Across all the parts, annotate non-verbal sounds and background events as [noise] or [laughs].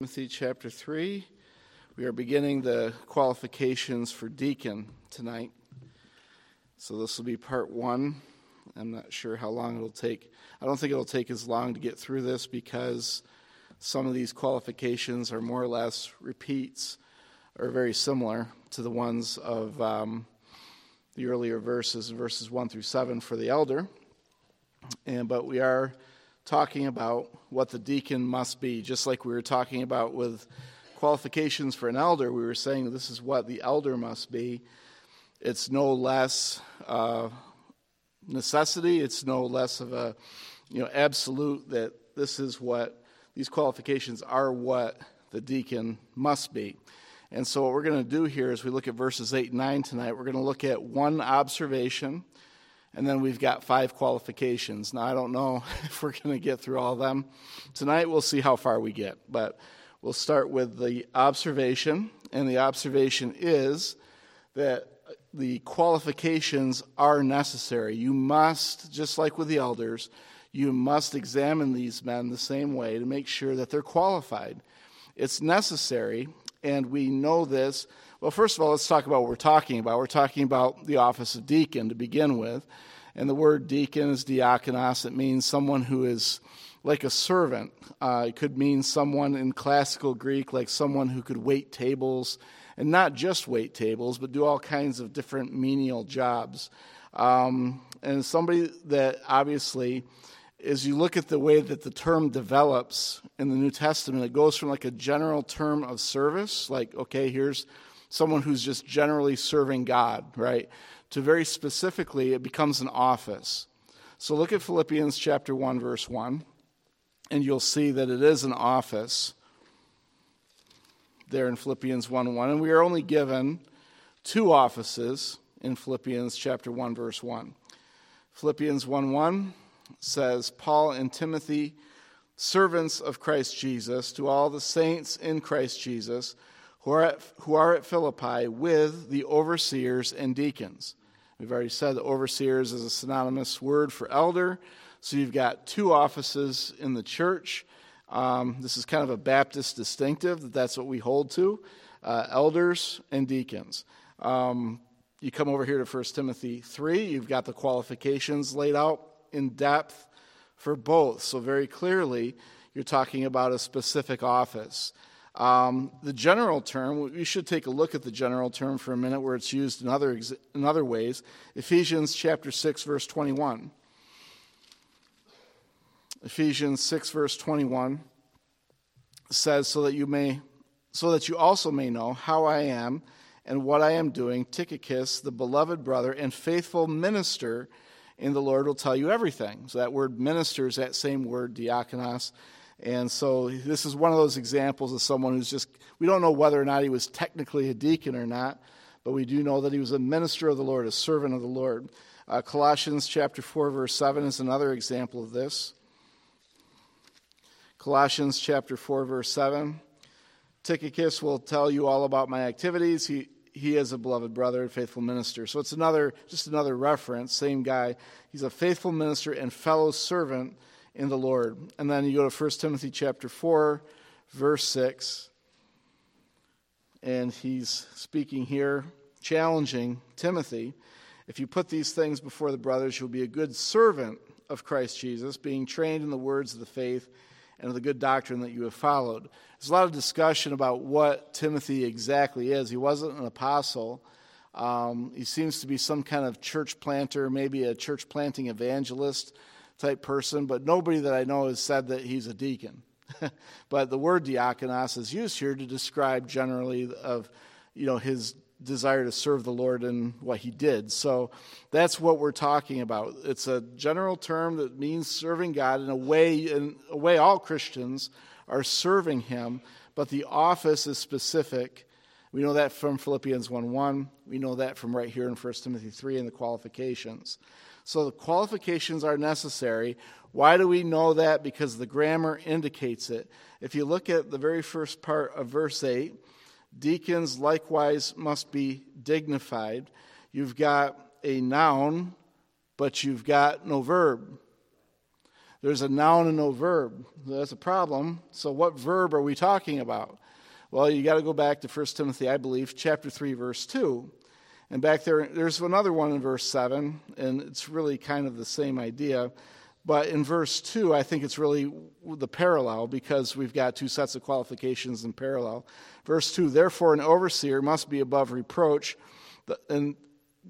Timothy chapter 3. We are beginning the qualifications for deacon tonight. So this will be part one. I'm not sure how long it'll take. I don't think it'll take as long to get through this because some of these qualifications are more or less repeats or very similar to the ones of um, the earlier verses, verses 1 through 7 for the elder. And, but we are talking about what the deacon must be, just like we were talking about with qualifications for an elder. We were saying this is what the elder must be. It's no less uh, necessity. It's no less of a you know absolute that this is what these qualifications are what the deacon must be. And so what we're going to do here is we look at verses 8 and 9 tonight, we're going to look at one observation and then we've got five qualifications. Now, I don't know [laughs] if we're going to get through all of them. Tonight, we'll see how far we get. But we'll start with the observation. And the observation is that the qualifications are necessary. You must, just like with the elders, you must examine these men the same way to make sure that they're qualified. It's necessary, and we know this well, first of all, let's talk about what we're talking about. We're talking about the office of deacon to begin with. And the word deacon is diakonos. It means someone who is like a servant. Uh, it could mean someone in classical Greek, like someone who could wait tables, and not just wait tables, but do all kinds of different menial jobs. Um, and somebody that obviously, as you look at the way that the term develops in the New Testament, it goes from like a general term of service, like, okay, here's someone who's just generally serving God, right? To very specifically, it becomes an office. So look at Philippians chapter 1, verse 1, and you'll see that it is an office there in Philippians 1 1. And we are only given two offices in Philippians chapter 1, verse 1. Philippians 1 1 says, Paul and Timothy, servants of Christ Jesus, to all the saints in Christ Jesus who are, at, who are at Philippi with the overseers and deacons. We've already said that overseers is a synonymous word for elder. So you've got two offices in the church. Um, this is kind of a Baptist distinctive that that's what we hold to uh, elders and deacons. Um, you come over here to 1 Timothy 3, you've got the qualifications laid out in depth for both. So, very clearly, you're talking about a specific office. Um, the general term, we should take a look at the general term for a minute where it's used in other, in other ways. Ephesians chapter 6, verse 21. Ephesians 6, verse 21 says, So that you may so that you also may know how I am and what I am doing, Tychicus, the beloved brother and faithful minister in the Lord, will tell you everything. So that word minister is that same word, diakonos. And so this is one of those examples of someone who's just, we don't know whether or not he was technically a deacon or not, but we do know that he was a minister of the Lord, a servant of the Lord. Uh, Colossians chapter 4, verse 7 is another example of this. Colossians chapter 4, verse 7. Tychicus will tell you all about my activities. He, he is a beloved brother and faithful minister. So it's another, just another reference, same guy. He's a faithful minister and fellow servant in the Lord. And then you go to 1 Timothy chapter 4, verse 6. And he's speaking here, challenging Timothy. If you put these things before the brothers, you'll be a good servant of Christ Jesus, being trained in the words of the faith and of the good doctrine that you have followed. There's a lot of discussion about what Timothy exactly is. He wasn't an apostle. Um, he seems to be some kind of church planter, maybe a church planting evangelist type person, but nobody that I know has said that he's a deacon. [laughs] but the word diakonos is used here to describe generally of you know his desire to serve the Lord and what he did. So that's what we're talking about. It's a general term that means serving God in a way in a way all Christians are serving him, but the office is specific. We know that from Philippians 1 1. We know that from right here in 1 Timothy 3 in the qualifications. So the qualifications are necessary. Why do we know that? Because the grammar indicates it. If you look at the very first part of verse 8, deacons likewise must be dignified. You've got a noun, but you've got no verb. There's a noun and no verb. That's a problem. So, what verb are we talking about? Well, you got to go back to 1 Timothy, I believe, chapter 3, verse 2. And back there, there's another one in verse 7, and it's really kind of the same idea. But in verse 2, I think it's really the parallel because we've got two sets of qualifications in parallel. Verse 2 Therefore, an overseer must be above reproach. And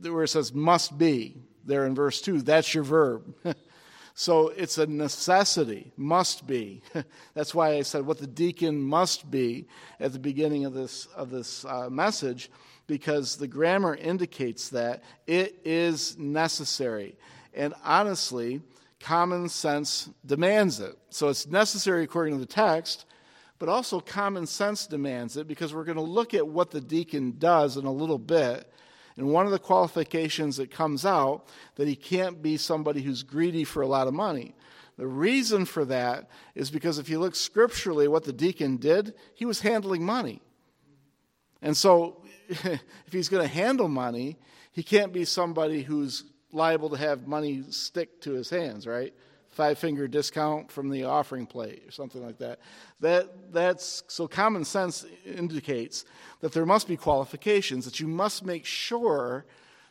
where it says must be, there in verse 2, that's your verb. [laughs] so it's a necessity, must be. [laughs] that's why I said what the deacon must be at the beginning of this, of this uh, message because the grammar indicates that it is necessary. And honestly, common sense demands it. So it's necessary according to the text, but also common sense demands it because we're going to look at what the deacon does in a little bit. And one of the qualifications that comes out that he can't be somebody who's greedy for a lot of money. The reason for that is because if you look scripturally what the deacon did, he was handling money. And so [laughs] if he's going to handle money, he can't be somebody who's liable to have money stick to his hands, right? Five finger discount from the offering plate or something like that. That that's so common sense indicates that there must be qualifications that you must make sure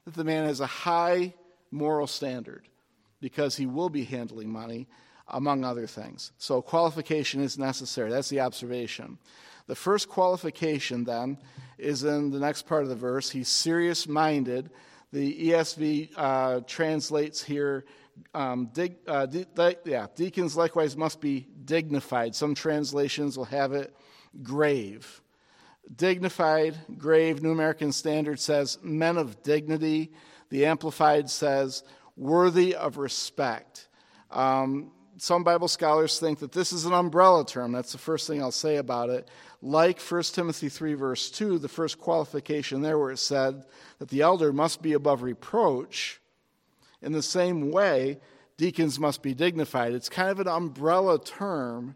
that the man has a high moral standard because he will be handling money among other things. So qualification is necessary. That's the observation. The first qualification, then, is in the next part of the verse. He's serious minded. The ESV uh, translates here, um, dig, uh, de- yeah, deacons likewise must be dignified. Some translations will have it grave. Dignified, grave, New American Standard says men of dignity. The Amplified says worthy of respect. Um, some Bible scholars think that this is an umbrella term. That's the first thing I'll say about it. Like 1 Timothy 3, verse 2, the first qualification there where it said that the elder must be above reproach, in the same way, deacons must be dignified. It's kind of an umbrella term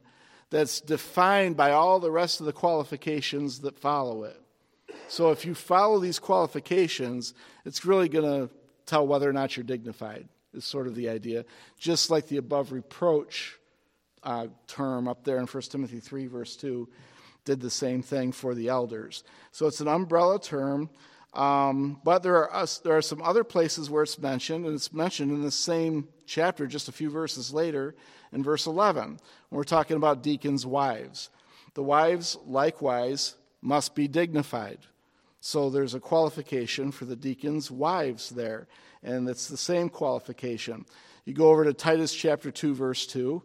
that's defined by all the rest of the qualifications that follow it. So if you follow these qualifications, it's really going to tell whether or not you're dignified is sort of the idea. Just like the above reproach uh, term up there in 1 Timothy 3, verse 2, did the same thing for the elders. So it's an umbrella term, um, but there are, there are some other places where it's mentioned, and it's mentioned in the same chapter just a few verses later in verse 11, when we're talking about deacons' wives. The wives, likewise, must be dignified. So there's a qualification for the deacons' wives there and it's the same qualification. You go over to Titus chapter 2, verse 2,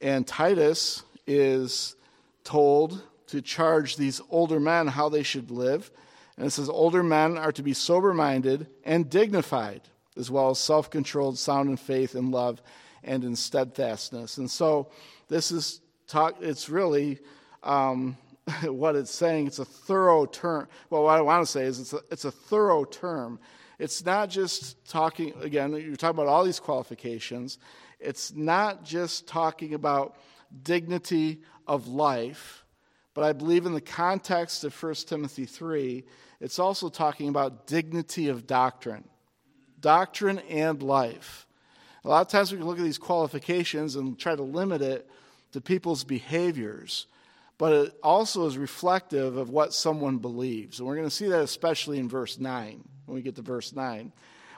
and Titus is told to charge these older men how they should live. And it says, Older men are to be sober minded and dignified, as well as self controlled, sound in faith and love and in steadfastness. And so this is talk, it's really um, [laughs] what it's saying. It's a thorough term. Well, what I want to say is it's a, it's a thorough term. It's not just talking, again, you're talking about all these qualifications. It's not just talking about dignity of life, but I believe in the context of 1 Timothy 3, it's also talking about dignity of doctrine. Doctrine and life. A lot of times we can look at these qualifications and try to limit it to people's behaviors, but it also is reflective of what someone believes. And we're going to see that especially in verse 9 when we get to verse 9.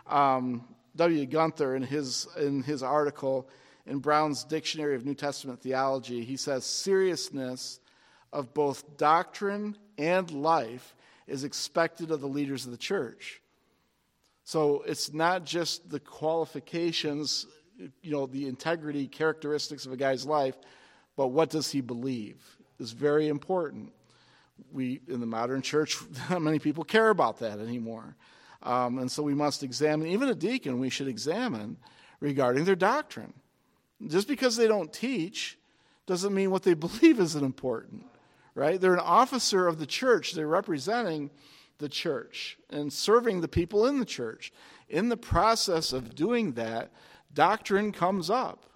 Um, W. Gunther, in his, in his article in Brown's Dictionary of New Testament Theology, he says seriousness of both doctrine and life is expected of the leaders of the church. So it's not just the qualifications, you know, the integrity characteristics of a guy's life, but what does he believe is very important. We, in the modern church, [laughs] not many people care about that anymore. Um, and so we must examine, even a deacon, we should examine regarding their doctrine. Just because they don't teach doesn't mean what they [laughs] believe isn't important, right? They're an officer of the church, they're representing the church and serving the people in the church. In the process of doing that, doctrine comes up.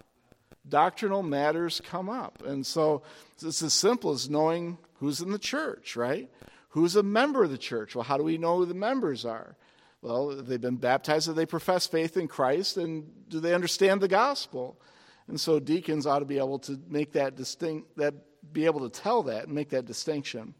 Doctrinal matters come up. And so it's as simple as knowing who's in the church, right? Who's a member of the church? Well, how do we know who the members are? Well, they've been baptized, do they profess faith in Christ, and do they understand the gospel? And so deacons ought to be able to make that distinct, that be able to tell that and make that distinction.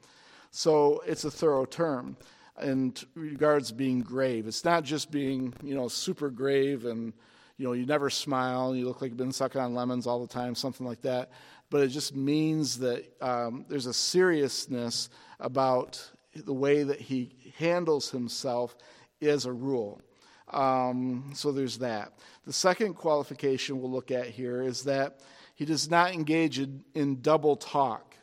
So it's a thorough term in regards being grave. It's not just being, you know, super grave and, you know, you never smile, you look like you've been sucking on lemons all the time, something like that. But it just means that um, there's a seriousness about the way that he handles himself as a rule. Um, so there's that. The second qualification we'll look at here is that he does not engage in, in double talk.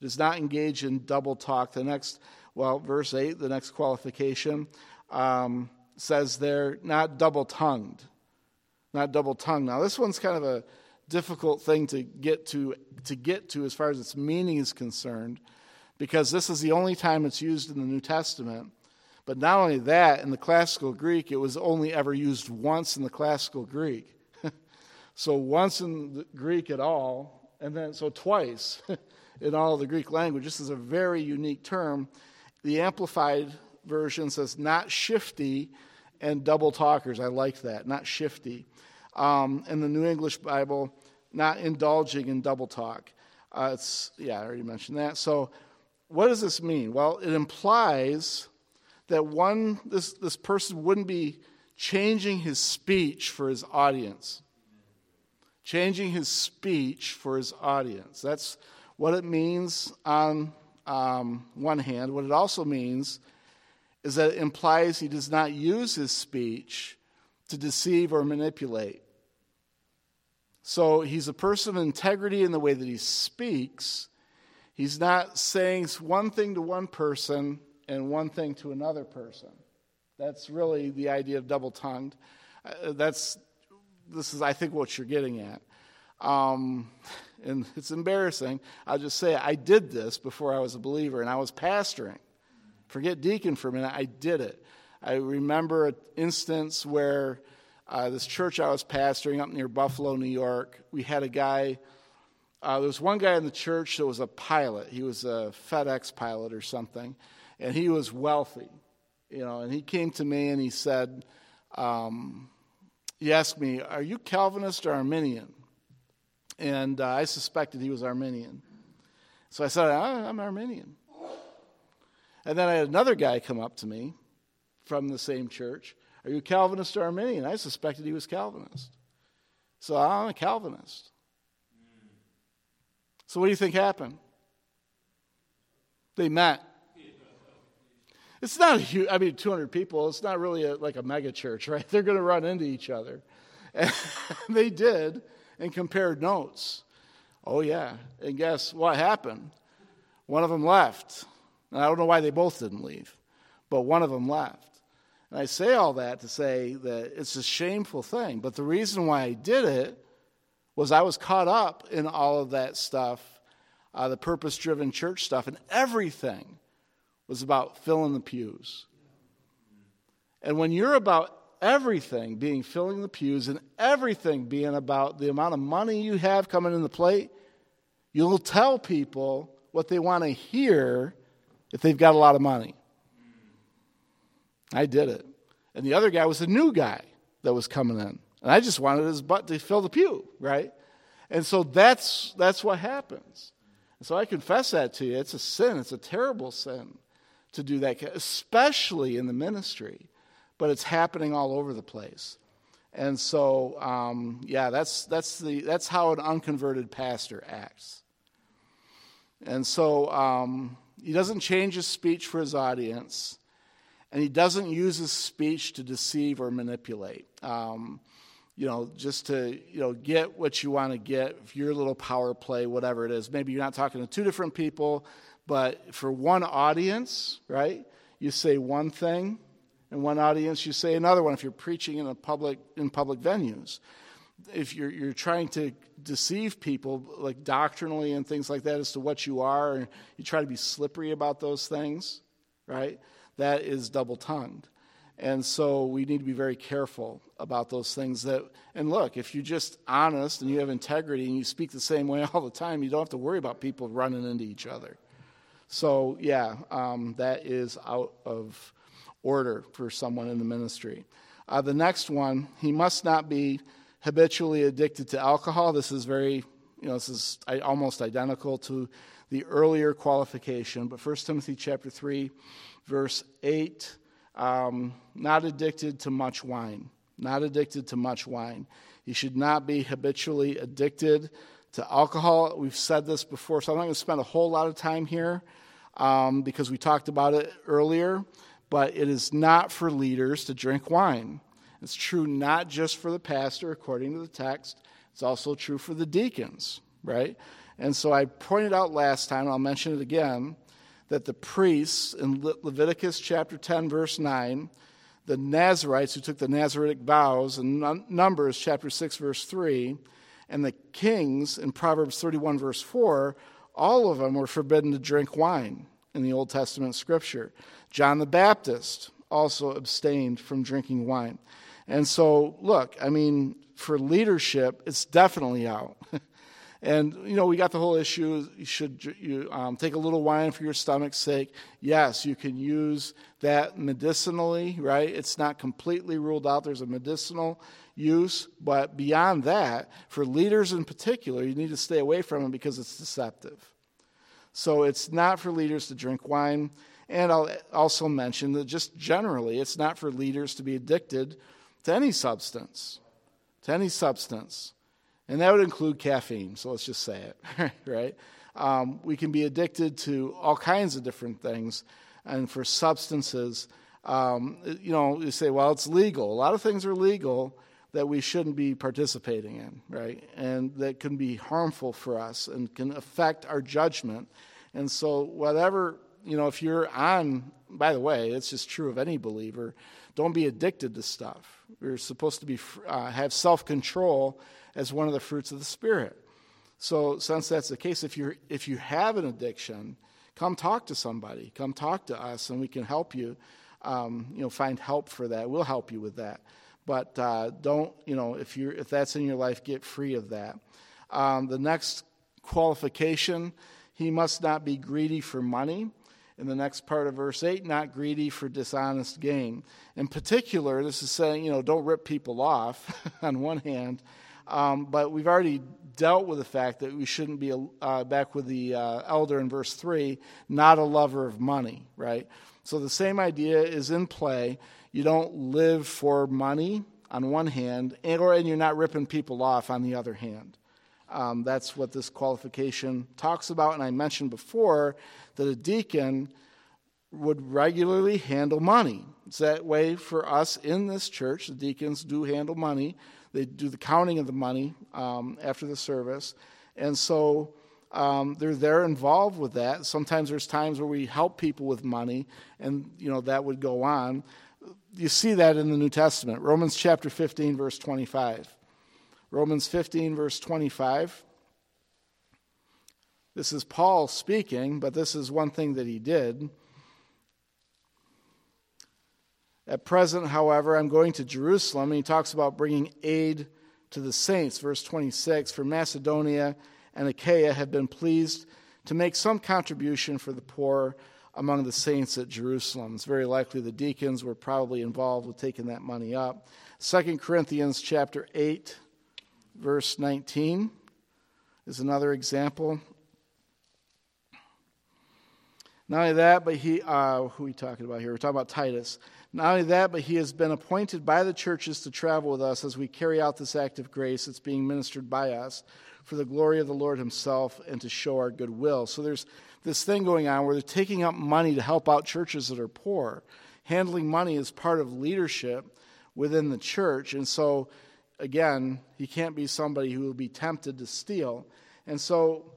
Does not engage in double talk. The next, well, verse 8, the next qualification um, says they're not double tongued. Not double tongued. Now, this one's kind of a difficult thing to get to to get to as far as its meaning is concerned because this is the only time it's used in the New Testament. But not only that, in the classical Greek, it was only ever used once in the classical Greek. [laughs] so once in the Greek at all, and then so twice [laughs] in all the Greek language. This is a very unique term. The Amplified version says not shifty and double talkers. I like that, not shifty. Um, in the New English Bible, not indulging in double talk. Uh, it's yeah, I already mentioned that. So what does this mean? Well, it implies that one, this, this person wouldn't be changing his speech for his audience. Changing his speech for his audience. That's what it means on um, one hand. What it also means is that it implies he does not use his speech to deceive or manipulate. So he's a person of integrity in the way that he speaks, He's not saying one thing to one person and one thing to another person. That's really the idea of double tongued. Uh, that's this is, I think, what you're getting at. Um, and it's embarrassing. I'll just say I did this before I was a believer, and I was pastoring. Forget deacon for a minute. I did it. I remember an instance where uh, this church I was pastoring up near Buffalo, New York, we had a guy uh, there was one guy in the church that was a pilot. He was a FedEx pilot or something, and he was wealthy, you know. And he came to me and he said, um, he asked me, "Are you Calvinist or Arminian?" And uh, I suspected he was Arminian, so I said, "I'm Arminian." And then I had another guy come up to me from the same church. Are you Calvinist or Arminian? I suspected he was Calvinist. So I'm a Calvinist. So, what do you think happened? They met. It's not a huge, I mean, 200 people, it's not really a, like a mega church, right? [laughs] They're going to run into each other. And [laughs] they did and compared notes. Oh, yeah. And guess what happened? One of them left. And I don't know why they both didn't leave, but one of them left. And I say all that to say that it's a shameful thing. But the reason why I did it was I was caught up in all of that stuff, uh, the purpose driven church stuff, and everything was about filling the pews. And when you're about everything being filling the pews and everything being about the amount of money you have coming in the plate, you'll tell people what they want to hear if they've got a lot of money. I did it. And the other guy was a new guy that was coming in. And I just wanted his butt to fill the pew, right? And so that's, that's what happens. And so I confess that to you. It's a sin, it's a terrible sin to do that, especially in the ministry. But it's happening all over the place. And so, um, yeah, that's, that's, the, that's how an unconverted pastor acts. And so um, he doesn't change his speech for his audience, and he doesn't use his speech to deceive or manipulate. Um, you know, just to, you know, get what you want to get, your little power play, whatever it is. Maybe you're not talking to two different people, but for one audience, right, you say one thing, and one audience you say another one if you're preaching in a public in public venues. If you're you're trying to deceive people like doctrinally and things like that as to what you are, and you try to be slippery about those things, right? That is double tongued. And so we need to be very careful about those things that and look, if you're just honest and you have integrity and you speak the same way [laughs] all the time, you don't have to worry about people running into each other. So yeah, um, that is out of order for someone in the ministry. Uh, the next one, he must not be habitually addicted to alcohol. This is very, you know, this is almost identical to the earlier qualification. But 1 Timothy chapter 3, verse 8, um, not addicted to much wine. Not addicted to much wine. You should not be habitually addicted to alcohol. We've said this before, so I'm not going to spend a whole lot of time here um, because we talked about it earlier. But it is not for leaders to drink wine. It's true not just for the pastor, according to the text, it's also true for the deacons, right? And so I pointed out last time, I'll mention it again, that the priests in Le- Leviticus chapter 10, verse 9, the Nazarites who took the Nazaritic vows in Numbers chapter 6, verse 3, and the kings in Proverbs 31, verse 4, all of them were forbidden to drink wine in the Old Testament scripture. John the Baptist also abstained from drinking wine. And so, look, I mean, for leadership, it's definitely out. [laughs] and, you know, we got the whole issue you should you, um, take a little wine for your stomach's sake. Yes, you can use that medicinally, right? It's not completely ruled out. There's a medicinal use. But beyond that, for leaders in particular, you need to stay away from it because it's deceptive. So it's not for leaders to drink wine. And I'll also mention that just generally, it's not for leaders to be addicted to any substance, to any substance. And that would include caffeine, so let's just say it, [laughs] right? Um, we can be addicted to all kinds of different things. And for substances, um, you know, you say, well, it's legal. A lot of things are legal that we shouldn't be participating in, right? And that can be harmful for us and can affect our judgment. And so, whatever, you know, if you're on, by the way, it's just true of any believer, don't be addicted to stuff. We're supposed to be uh, have self control as one of the fruits of the spirit. So, since that's the case, if you if you have an addiction, come talk to somebody. Come talk to us, and we can help you. Um, you know, find help for that. We'll help you with that. But uh, don't you know if you if that's in your life, get free of that. Um, the next qualification: he must not be greedy for money in the next part of verse 8, not greedy for dishonest gain. In particular, this is saying, you know, don't rip people off [laughs] on one hand, um, but we've already dealt with the fact that we shouldn't be, uh, back with the uh, elder in verse 3, not a lover of money, right? So the same idea is in play. You don't live for money on one hand, and, or, and you're not ripping people off on the other hand. Um, that's what this qualification talks about. And I mentioned before that a deacon would regularly handle money. It's that way for us in this church. The deacons do handle money, they do the counting of the money um, after the service. And so um, they're they're involved with that. Sometimes there's times where we help people with money, and you know that would go on. You see that in the New Testament, Romans chapter 15, verse 25. Romans 15, verse 25. This is Paul speaking, but this is one thing that he did. At present, however, I'm going to Jerusalem, and he talks about bringing aid to the saints. Verse 26 For Macedonia and Achaia have been pleased to make some contribution for the poor among the saints at Jerusalem. It's very likely the deacons were probably involved with taking that money up. 2 Corinthians chapter 8 verse 19 is another example. Not only that, but he, uh, who are we talking about here? We're talking about Titus. Not only that, but he has been appointed by the churches to travel with us as we carry out this act of grace that's being ministered by us for the glory of the Lord himself and to show our goodwill. So there's this thing going on where they're taking up money to help out churches that are poor. Handling money is part of leadership within the church. And so again, he can't be somebody who will be tempted to steal. And so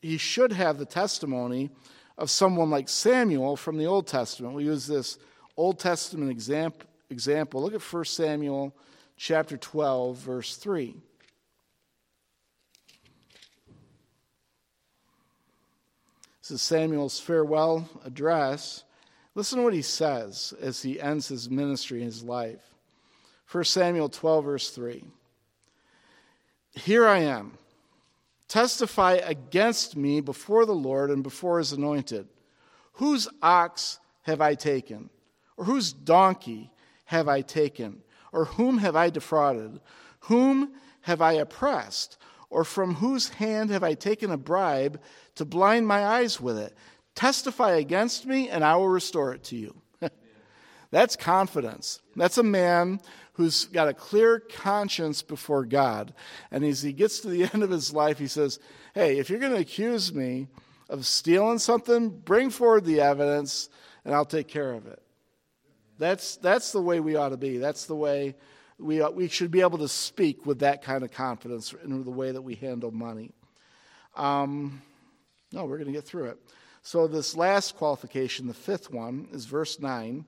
he should have the testimony of someone like Samuel from the Old Testament. We use this Old Testament example. example. Look at 1 Samuel chapter 12, verse 3. This is Samuel's farewell address. Listen to what he says as he ends his ministry in his life. 1 Samuel 12, verse 3. Here I am. Testify against me before the Lord and before his anointed. Whose ox have I taken? Or whose donkey have I taken? Or whom have I defrauded? Whom have I oppressed? Or from whose hand have I taken a bribe to blind my eyes with it? Testify against me, and I will restore it to you. [laughs] That's confidence. That's a man who's got a clear conscience before God. And as he gets to the [laughs] end of his life, he says, Hey, if you're going to accuse me of stealing something, bring forward the evidence, and I'll take care of it. That's, that's the way we ought to be. That's the way we, ought, we should be able to speak with that kind of confidence in the way that we handle money. Um, no, we're going to get through it. So, this last qualification, the fifth one, is verse 9.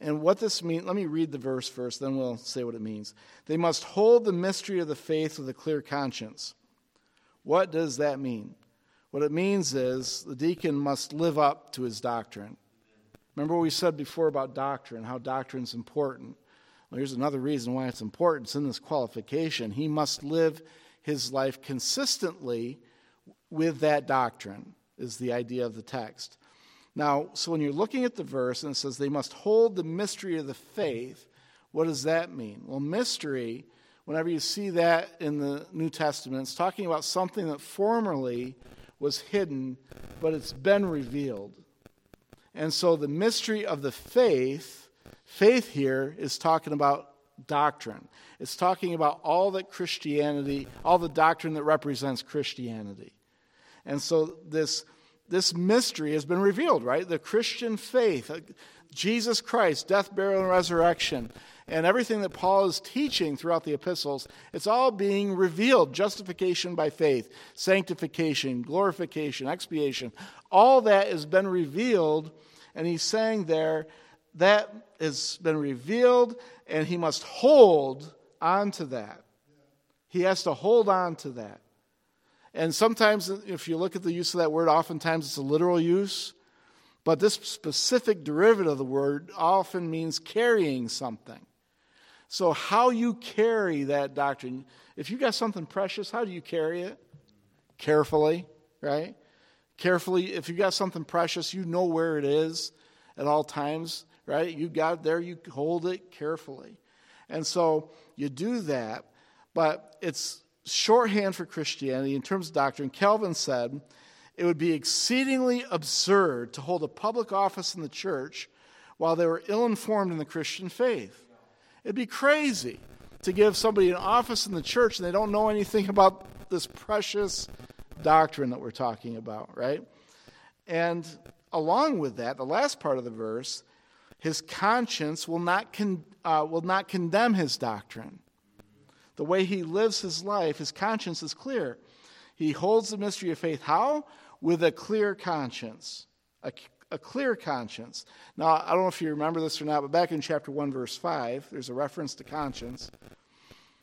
And what this means, let me read the verse first, then we'll say what it means. They must hold the mystery of the faith with a clear conscience. What does that mean? What it means is the deacon must live up to his doctrine. Remember what we said before about doctrine, how doctrine is important. Well, here's another reason why it's important. It's in this qualification. He must live his life consistently with that doctrine, is the idea of the text. Now, so when you're looking at the verse and it says they must hold the mystery of the faith, what does that mean? Well, mystery, whenever you see that in the New Testament, it's talking about something that formerly was hidden, but it's been revealed. And so the mystery of the faith, faith here is talking about doctrine. It's talking about all that Christianity, all the doctrine that represents Christianity. And so this this mystery has been revealed, right? The Christian faith, Jesus Christ, death, burial, and resurrection, and everything that Paul is teaching throughout the epistles, it's all being revealed. Justification by faith, sanctification, glorification, expiation, all that has been revealed. And he's saying there, that has been revealed, and he must hold on to that. He has to hold on to that. And sometimes, if you look at the use of that word, oftentimes it's a literal use. But this specific derivative of the word often means carrying something. So, how you carry that doctrine, if you got something precious, how do you carry it? Carefully, right? Carefully. If you got something precious, you know where it is at all times, right? You got there, you hold it carefully. And so you do that, but it's shorthand for Christianity in terms of doctrine, Calvin said it would be exceedingly absurd to hold a public office in the church while they were ill informed in the Christian faith. It'd be crazy to give somebody an office in the church and they don't know anything about this precious doctrine that we're talking about, right? And along with that, the last part of the verse, his conscience will not, con- uh, will not condemn his doctrine the way he lives his life, his conscience is clear. He holds the mystery of faith. How? With a clear conscience. A, a clear conscience. Now, I don't know if you remember this or not, but back in chapter 1, verse 5, there's a reference to conscience.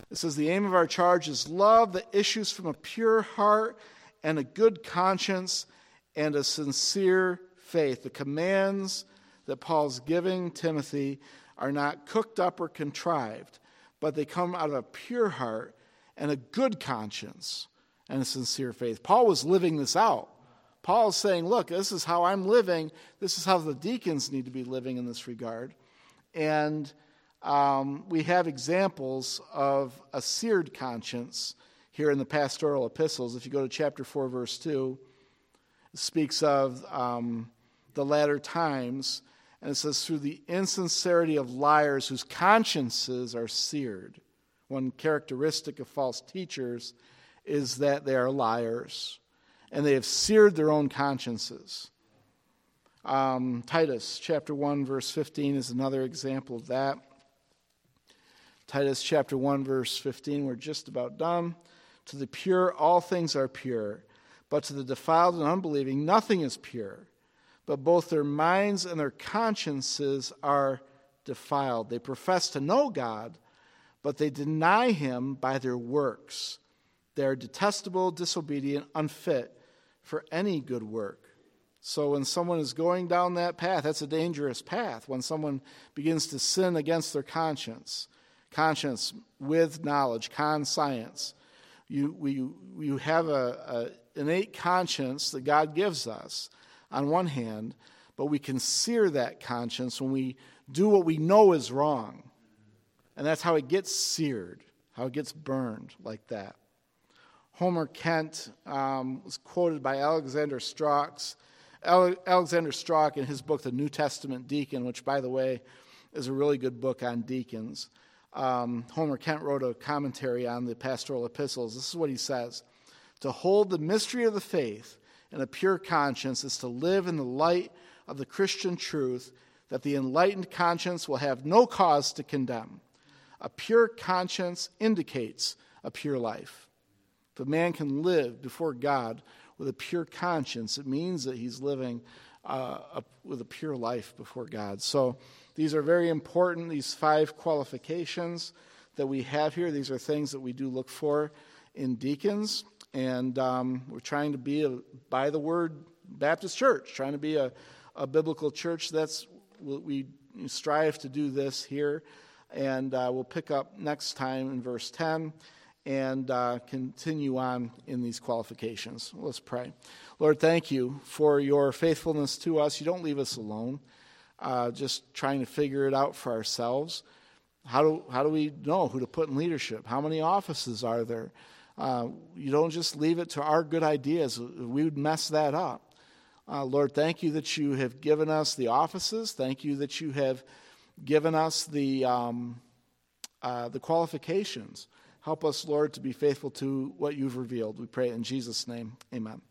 It says, The aim of our charge is love that issues from a pure heart and a good conscience and a sincere faith. The commands that Paul's giving Timothy are not cooked up or contrived but they come out of a pure heart and a good conscience and a sincere faith. Paul was living this out. Paul is saying, Look, this is how I'm living. This is how the deacons need to be living in this regard. And um, we have examples of a seared conscience here in the pastoral epistles. If you go to chapter 4, verse 2, it speaks of um, the latter times and it says, through the insincerity of liars whose consciences are seared. One characteristic of false teachers is that they are liars, and they have seared their own consciences. Um, Titus chapter 1, verse 15 is another example of that. Titus chapter 1, verse 15, we're just about done. To the pure, all things are pure, but to the defiled and unbelieving, nothing is pure but both their minds and their consciences are defiled. They profess to know God, but they deny Him by their works. They are detestable, disobedient, unfit for any good work. So when someone is going down that path, that's a dangerous path. When someone begins to sin against their conscience, conscience with knowledge, conscience, you, we, you have a, a innate conscience that God gives us on one hand, but we can sear that conscience when we do what we know is wrong. And that's how it gets seared, how it gets burned like that. Homer Kent um, was quoted by Alexander Strauch. Alexander Strauch in his book, The New Testament Deacon, which, by the way, is a really good book on deacons. Um, Homer Kent wrote a commentary on the pastoral epistles. This is what he says To hold the mystery of the faith in a pure conscience is to live in the light of the Christian truth that the enlightened conscience will have no cause to condemn. A pure conscience indicates a pure life. If a man can live before God with a pure conscience, it means that he's living uh, a, with a pure life before God. So these are very important, these five qualifications that we have here. These are things that we do look for in deacons. And um, we're trying to be, a, by the word, Baptist church, trying to be a, a biblical church. That's we strive to do this here. And uh, we'll pick up next time in verse 10 and uh, continue on in these qualifications. Let's pray. Lord, thank you for your faithfulness to us. You don't leave us alone, uh, just trying to figure it out for ourselves. How do, how do we know who to put in leadership? How many offices are there? Uh, you don't just leave it to our good ideas. We would mess that up. Uh, Lord, thank you that you have given us the offices. Thank you that you have given us the, um, uh, the qualifications. Help us, Lord, to be faithful to what you've revealed. We pray in Jesus' name. Amen.